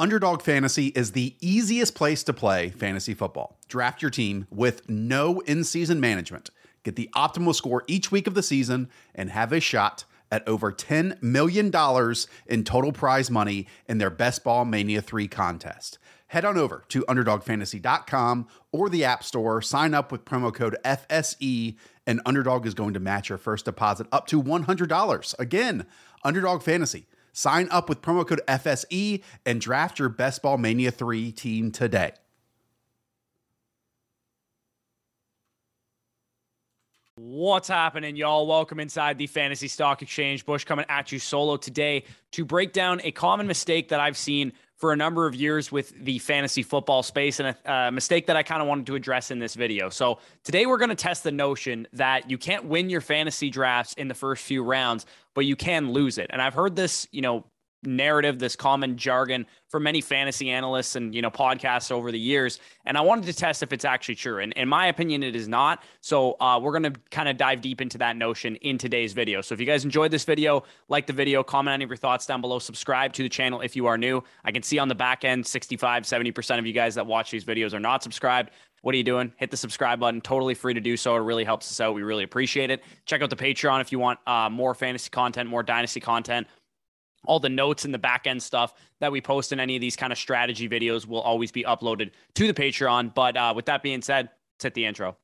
Underdog Fantasy is the easiest place to play fantasy football. Draft your team with no in season management. Get the optimal score each week of the season and have a shot at over $10 million in total prize money in their Best Ball Mania 3 contest. Head on over to UnderdogFantasy.com or the App Store, sign up with promo code FSE, and Underdog is going to match your first deposit up to $100. Again, Underdog Fantasy Sign up with promo code FSE and draft your Best Ball Mania 3 team today. What's happening, y'all? Welcome inside the Fantasy Stock Exchange. Bush coming at you solo today to break down a common mistake that I've seen for a number of years with the fantasy football space and a, mistake that I kind of wanted to address in this video. So, today we're going to test the notion that you can't win your fantasy drafts in the first few rounds, but you can lose it. And I've heard this, you know, narrative, this common jargon for many fantasy analysts and you know podcasts over the years. And I wanted to test if it's actually true. And in my opinion, it is not. So uh, we're to kind of dive deep into that notion in today's video. So if you guys enjoyed this video, like the video, comment any of your thoughts down below, subscribe to the channel if you are new. I can see on the back end, 65, 70% of you guys that watch these videos are not subscribed. What are you doing? Hit the subscribe button. Totally free to do so. It really helps us out. We really appreciate it. Check out the Patreon if you want uh, more fantasy content, more dynasty content, all the notes and the back end stuff that we post in any of these kind of strategy videos will always be uploaded to the Patreon. But uh, with that being said, let's hit the intro.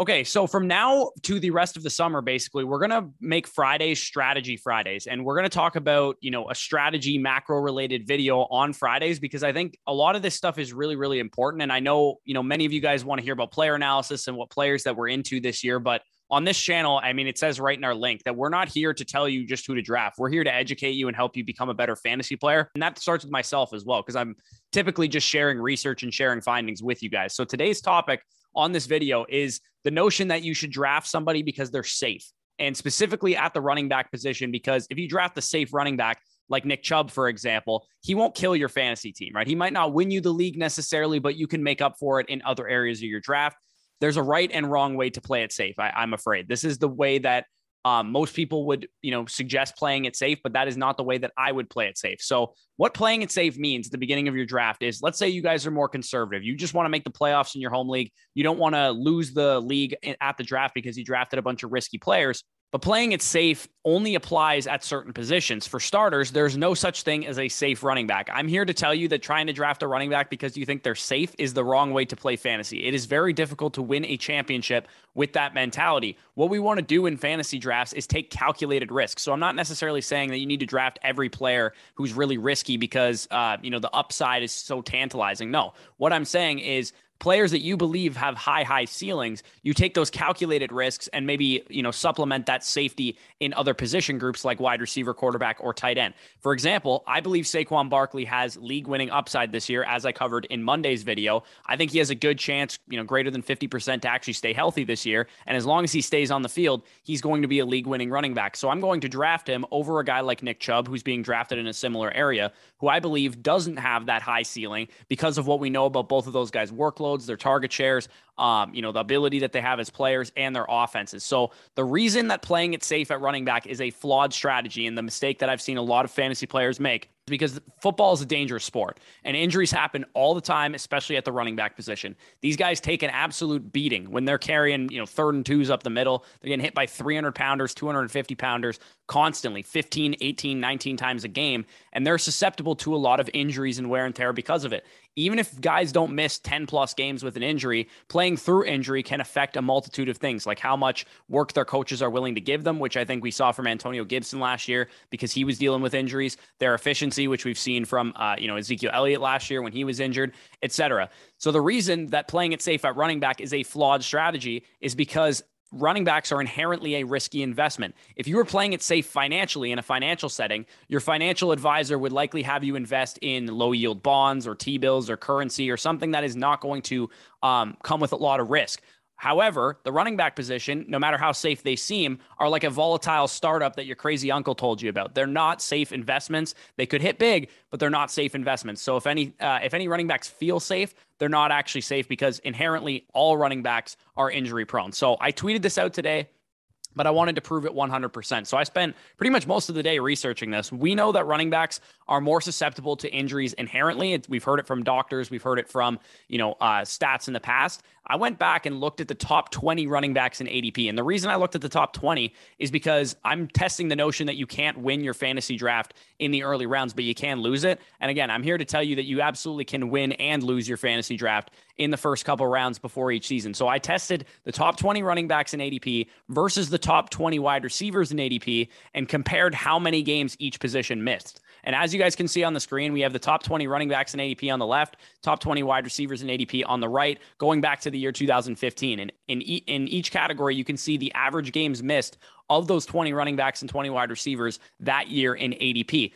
Okay, so from now to the rest of the summer, basically, we're gonna make Fridays strategy Fridays, and we're gonna talk about you know a strategy macro related video on Fridays because I think a lot of this stuff is really really important. And I know you know many of you guys want to hear about player analysis and what players that we're into this year, but on this channel, I mean, it says right in our link that we're not here to tell you just who to draft. We're here to educate you and help you become a better fantasy player. And that starts with myself as well, because I'm typically just sharing research and sharing findings with you guys. So today's topic on this video is the notion that you should draft somebody because they're safe. And specifically at the running back position, because if you draft a safe running back, like Nick Chubb, for example, he won't kill your fantasy team, right? He might not win you the league necessarily, but you can make up for it in other areas of your draft. There's a right and wrong way to play it safe. I, I'm afraid this is the way that um, most people would, you know, suggest playing it safe, but that is not the way that I would play it safe. So, what playing it safe means at the beginning of your draft is let's say you guys are more conservative. You just want to make the playoffs in your home league. You don't want to lose the league at the draft because you drafted a bunch of risky players. But playing it safe only applies at certain positions. For starters, there's no such thing as a safe running back. I'm here to tell you that trying to draft a running back because you think they're safe is the wrong way to play fantasy. It is very difficult to win a championship with that mentality. What we want to do in fantasy drafts is take calculated risks. So I'm not necessarily saying that you need to draft every player who's really risky because uh, you know the upside is so tantalizing. No, what I'm saying is players that you believe have high high ceilings you take those calculated risks and maybe you know supplement that safety in other position groups like wide receiver quarterback or tight end for example i believe Saquon Barkley has league winning upside this year as i covered in monday's video i think he has a good chance you know greater than 50% to actually stay healthy this year and as long as he stays on the field he's going to be a league winning running back so i'm going to draft him over a guy like nick chubb who's being drafted in a similar area who i believe doesn't have that high ceiling because of what we know about both of those guys workloads, their target shares, um, you know, the ability that they have as players and their offenses. So the reason that playing it safe at running back is a flawed strategy and the mistake that I've seen a lot of fantasy players make because football is a dangerous sport and injuries happen all the time, especially at the running back position. These guys take an absolute beating when they're carrying, you know, third and twos up the middle. They're getting hit by 300 pounders, 250 pounders constantly, 15, 18, 19 times a game. And they're susceptible to a lot of injuries and wear and tear because of it even if guys don't miss 10 plus games with an injury, playing through injury can affect a multitude of things, like how much work their coaches are willing to give them, which I think we saw from Antonio Gibson last year because he was dealing with injuries, their efficiency, which we've seen from, uh, you know, Ezekiel Elliott last year when he was injured, etc. So the reason that playing it safe at running back is a flawed strategy is because running backs are inherently a risky investment. If you were playing it safe financially in a financial setting, your financial advisor would likely have you invest in low yield bonds or T bills or currency or something that is not going to um, come with a lot of risk. However, the running back position, no matter how safe they seem, are like a volatile startup that your crazy uncle told you about. They're not safe investments. They could hit big, but they're not safe investments. So if any uh, if any running backs feel safe, they're not actually safe because inherently all running backs are injury prone. So I tweeted this out today but I wanted to prove it 100%. So I spent pretty much most of the day researching this. We know that running backs are more susceptible to injuries inherently. We've heard it from doctors, we've heard it from, you know, uh, stats in the past. I went back and looked at the top 20 running backs in ADP. And the reason I looked at the top 20 is because I'm testing the notion that you can't win your fantasy draft in the early rounds, but you can lose it. And again, I'm here to tell you that you absolutely can win and lose your fantasy draft in the first couple rounds before each season. So I tested the top 20 running backs in ADP versus the top 20 wide receivers in ADP and compared how many games each position missed. And as you guys can see on the screen, we have the top 20 running backs in ADP on the left, top 20 wide receivers in ADP on the right, going back to the year 2015. And in, e- in each category, you can see the average games missed of those 20 running backs and 20 wide receivers that year in ADP.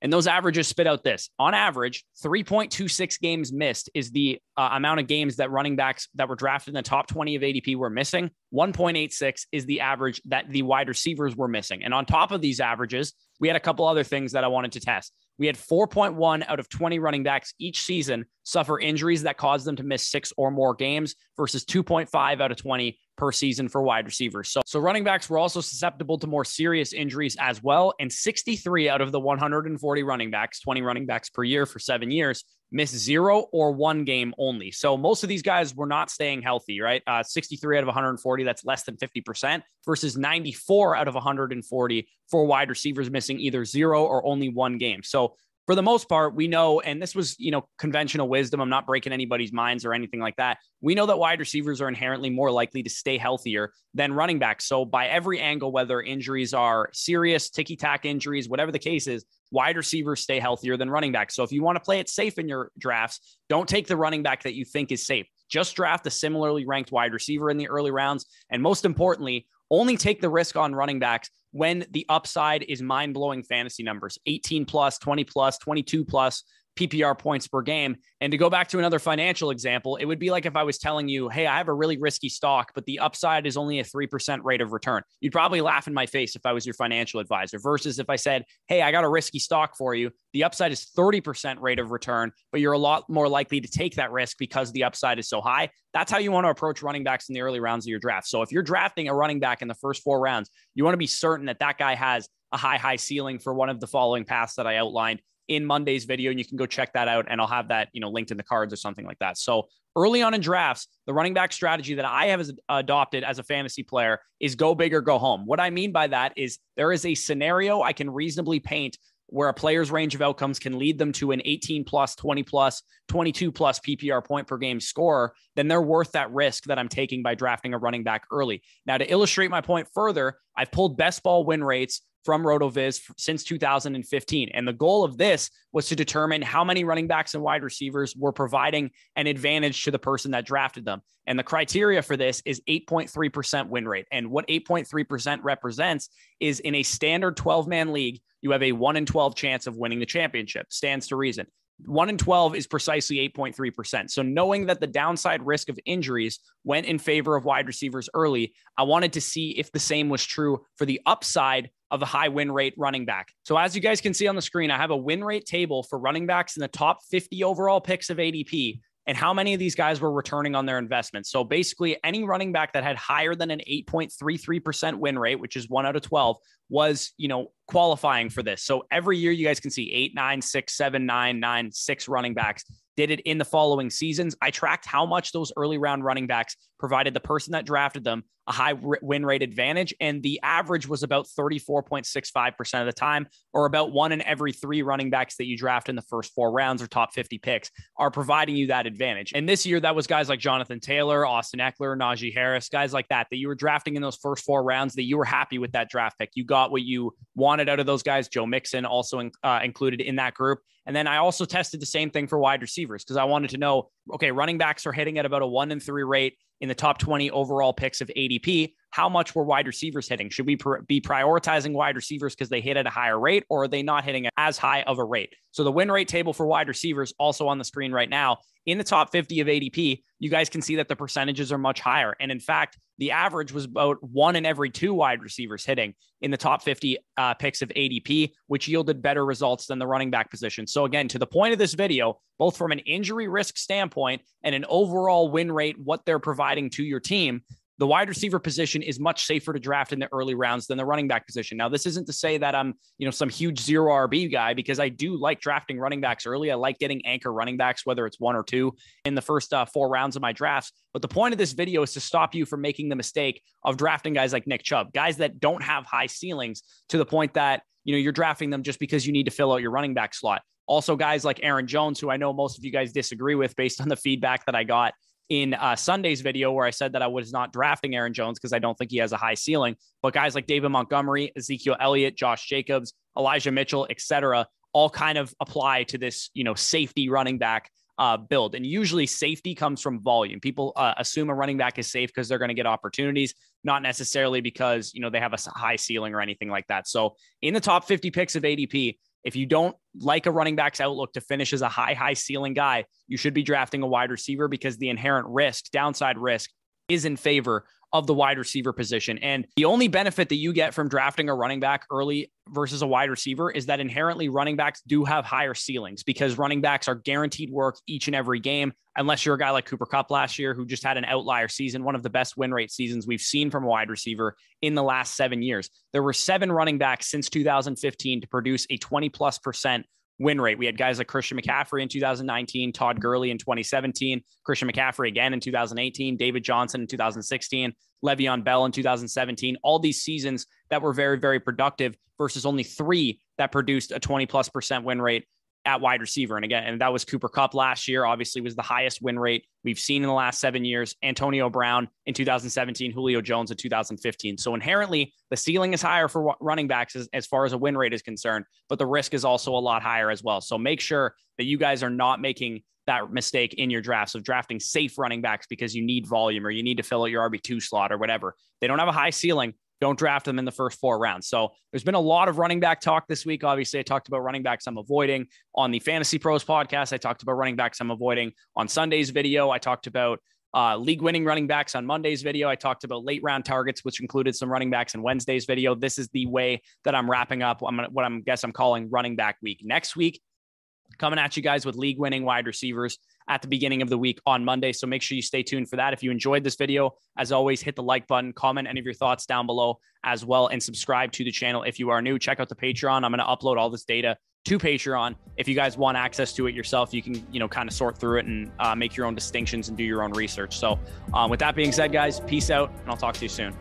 And those averages spit out this on average, 3.26 games missed is the uh, amount of games that running backs that were drafted in the top 20 of ADP were missing. 1.86 is the average that the wide receivers were missing. And on top of these averages, we had a couple other things that I wanted to test. We had 4.1 out of 20 running backs each season suffer injuries that caused them to miss six or more games versus 2.5 out of 20 per season for wide receivers. So, so running backs were also susceptible to more serious injuries as well. And 63 out of the 140 running backs, 20 running backs per year for seven years, miss zero or one game only. So most of these guys were not staying healthy, right? Uh, 63 out of 140, that's less than 50% versus 94 out of 140 for wide receivers missing either zero or only one game. So for the most part, we know, and this was, you know, conventional wisdom. I'm not breaking anybody's minds or anything like that. We know that wide receivers are inherently more likely to stay healthier than running backs. So, by every angle, whether injuries are serious, ticky tack injuries, whatever the case is, wide receivers stay healthier than running backs. So, if you want to play it safe in your drafts, don't take the running back that you think is safe. Just draft a similarly ranked wide receiver in the early rounds. And most importantly, only take the risk on running backs when the upside is mind blowing fantasy numbers 18 plus, 20 plus, 22 plus. PPR points per game. And to go back to another financial example, it would be like if I was telling you, hey, I have a really risky stock, but the upside is only a 3% rate of return. You'd probably laugh in my face if I was your financial advisor, versus if I said, hey, I got a risky stock for you. The upside is 30% rate of return, but you're a lot more likely to take that risk because the upside is so high. That's how you want to approach running backs in the early rounds of your draft. So if you're drafting a running back in the first four rounds, you want to be certain that that guy has a high, high ceiling for one of the following paths that I outlined in Monday's video, and you can go check that out. And I'll have that, you know, linked in the cards or something like that. So early on in drafts, the running back strategy that I have adopted as a fantasy player is go big or go home. What I mean by that is there is a scenario I can reasonably paint where a player's range of outcomes can lead them to an 18 plus, 20 plus, 22 plus PPR point per game score, then they're worth that risk that I'm taking by drafting a running back early. Now, to illustrate my point further, I've pulled best ball win rates from RotoViz since 2015. And the goal of this was to determine how many running backs and wide receivers were providing an advantage to the person that drafted them. And the criteria for this is 8.3% win rate. And what 8.3% represents is in a standard 12 man league, you have a 1 in 12 chance of winning the championship. Stands to reason. 1 in 12 is precisely 8.3%. So, knowing that the downside risk of injuries went in favor of wide receivers early, I wanted to see if the same was true for the upside of a high win rate running back. So, as you guys can see on the screen, I have a win rate table for running backs in the top 50 overall picks of ADP and how many of these guys were returning on their investments. So basically, any running back that had higher than an 8.33% win rate, which is one out of 12, was, you know, qualifying for this. So every year you guys can see eight, nine, six, seven, nine, nine, six running backs did it in the following seasons. I tracked how much those early round running backs provided the person that drafted them a high win rate advantage. And the average was about 34.65% of the time, or about one in every three running backs that you draft in the first four rounds or top 50 picks are providing you that advantage. And this year, that was guys like Jonathan Taylor, Austin Ekeler, Najee Harris, guys like that, that you were drafting in those first four rounds, that you were happy with that draft pick. You got what you wanted out of those guys. Joe Mixon also in, uh, included in that group. And then I also tested the same thing for wide receivers because I wanted to know okay, running backs are hitting at about a one in three rate in the top 20 overall picks of ADP how much were wide receivers hitting? Should we pr- be prioritizing wide receivers because they hit at a higher rate, or are they not hitting as high of a rate? So the win rate table for wide receivers also on the screen right now. In the top 50 of ADP, you guys can see that the percentages are much higher. And in fact, the average was about one in every two wide receivers hitting in the top 50 uh, picks of ADP, which yielded better results than the running back position. So, again, to the point of this video, both from an injury risk standpoint and an overall win rate, what they're providing to your team, the wide receiver position is much safer to draft in the early rounds than the running back position. Now, this isn't to say that I'm, you know, some huge zero RB guy because I do like drafting running backs early. I like getting anchor running backs, whether it's one or two in the first uh, four rounds of my drafts. But the point of this video is to stop you from making the mistake of drafting guys like Nick Chubb, guys that don't have high ceilings to the point that, you know, you're drafting them just because you need to fill out your running back slot. Also, guys like Aaron Jones, who I know most of you guys disagree with based on the feedback that I got in uh, Sunday's video where I said that I was not drafting Aaron Jones because I don't think he has a high ceiling. But guys like David Montgomery, Ezekiel Elliott, Josh Jacobs, Elijah Mitchell, etc., all kind of apply to this, you know, safety running back uh, build. And usually safety comes from volume. People uh, assume a running back is safe because they're going to get opportunities, not necessarily because, you know, they have a high ceiling or anything like that. So in the top 50 picks of ADP, if you don't like a running back's outlook to finish as a high, high ceiling guy, you should be drafting a wide receiver because the inherent risk, downside risk, is in favor of the wide receiver position. And the only benefit that you get from drafting a running back early versus a wide receiver is that inherently running backs do have higher ceilings because running backs are guaranteed work each and every game, unless you're a guy like Cooper Kupp last year who just had an outlier season, one of the best win rate seasons we've seen from a wide receiver in the last seven years. There were seven running backs since 2015 to produce a 20 plus percent win rate. We had guys like Christian McCaffrey in 2019, Todd Gurley in 2017, Christian McCaffrey again in 2018, David Johnson in 2016, Le'Veon Bell in 2017. All these seasons that were very, very productive versus only three that produced a 20 plus percent win rate at wide receiver. And again, and that was Cooper Kupp last year, obviously was the highest win rate we've seen in the last seven years. Antonio Brown in 2017, Julio Jones in 2015. So inherently, the ceiling is higher for running backs as, as far as a win rate is concerned, but the risk is also a lot higher as well. So make sure that you guys are not making that mistake in your drafts of drafting safe running backs because you need volume or you need to fill out your RB2 slot or whatever. They don't have a high ceiling don't draft them in the first four rounds. So there's been a lot of running back talk this week. Obviously, I talked about running backs I'm avoiding on the Fantasy Pros podcast. I talked about running backs I'm avoiding on Sunday's video. I talked about uh, league winning running backs on Monday's video. I talked about late round targets, which included some running backs in Wednesday's video. This is the way that I'm wrapping up I'm what I'm guess I'm calling running back week. Next week, coming at you guys with league winning wide receivers at the beginning of the week on Monday. So make sure you stay tuned for that. If you enjoyed this video, as always, hit the like button, comment any of your thoughts down below as well, and subscribe to the channel. If you are new, check out the Patreon. I'm going to upload all this data to Patreon. If you guys want access to it yourself, you can, you know, kind of sort through it and uh, make your own distinctions and do your own research. So, um, with that being said, guys, peace out, and I'll talk to you soon.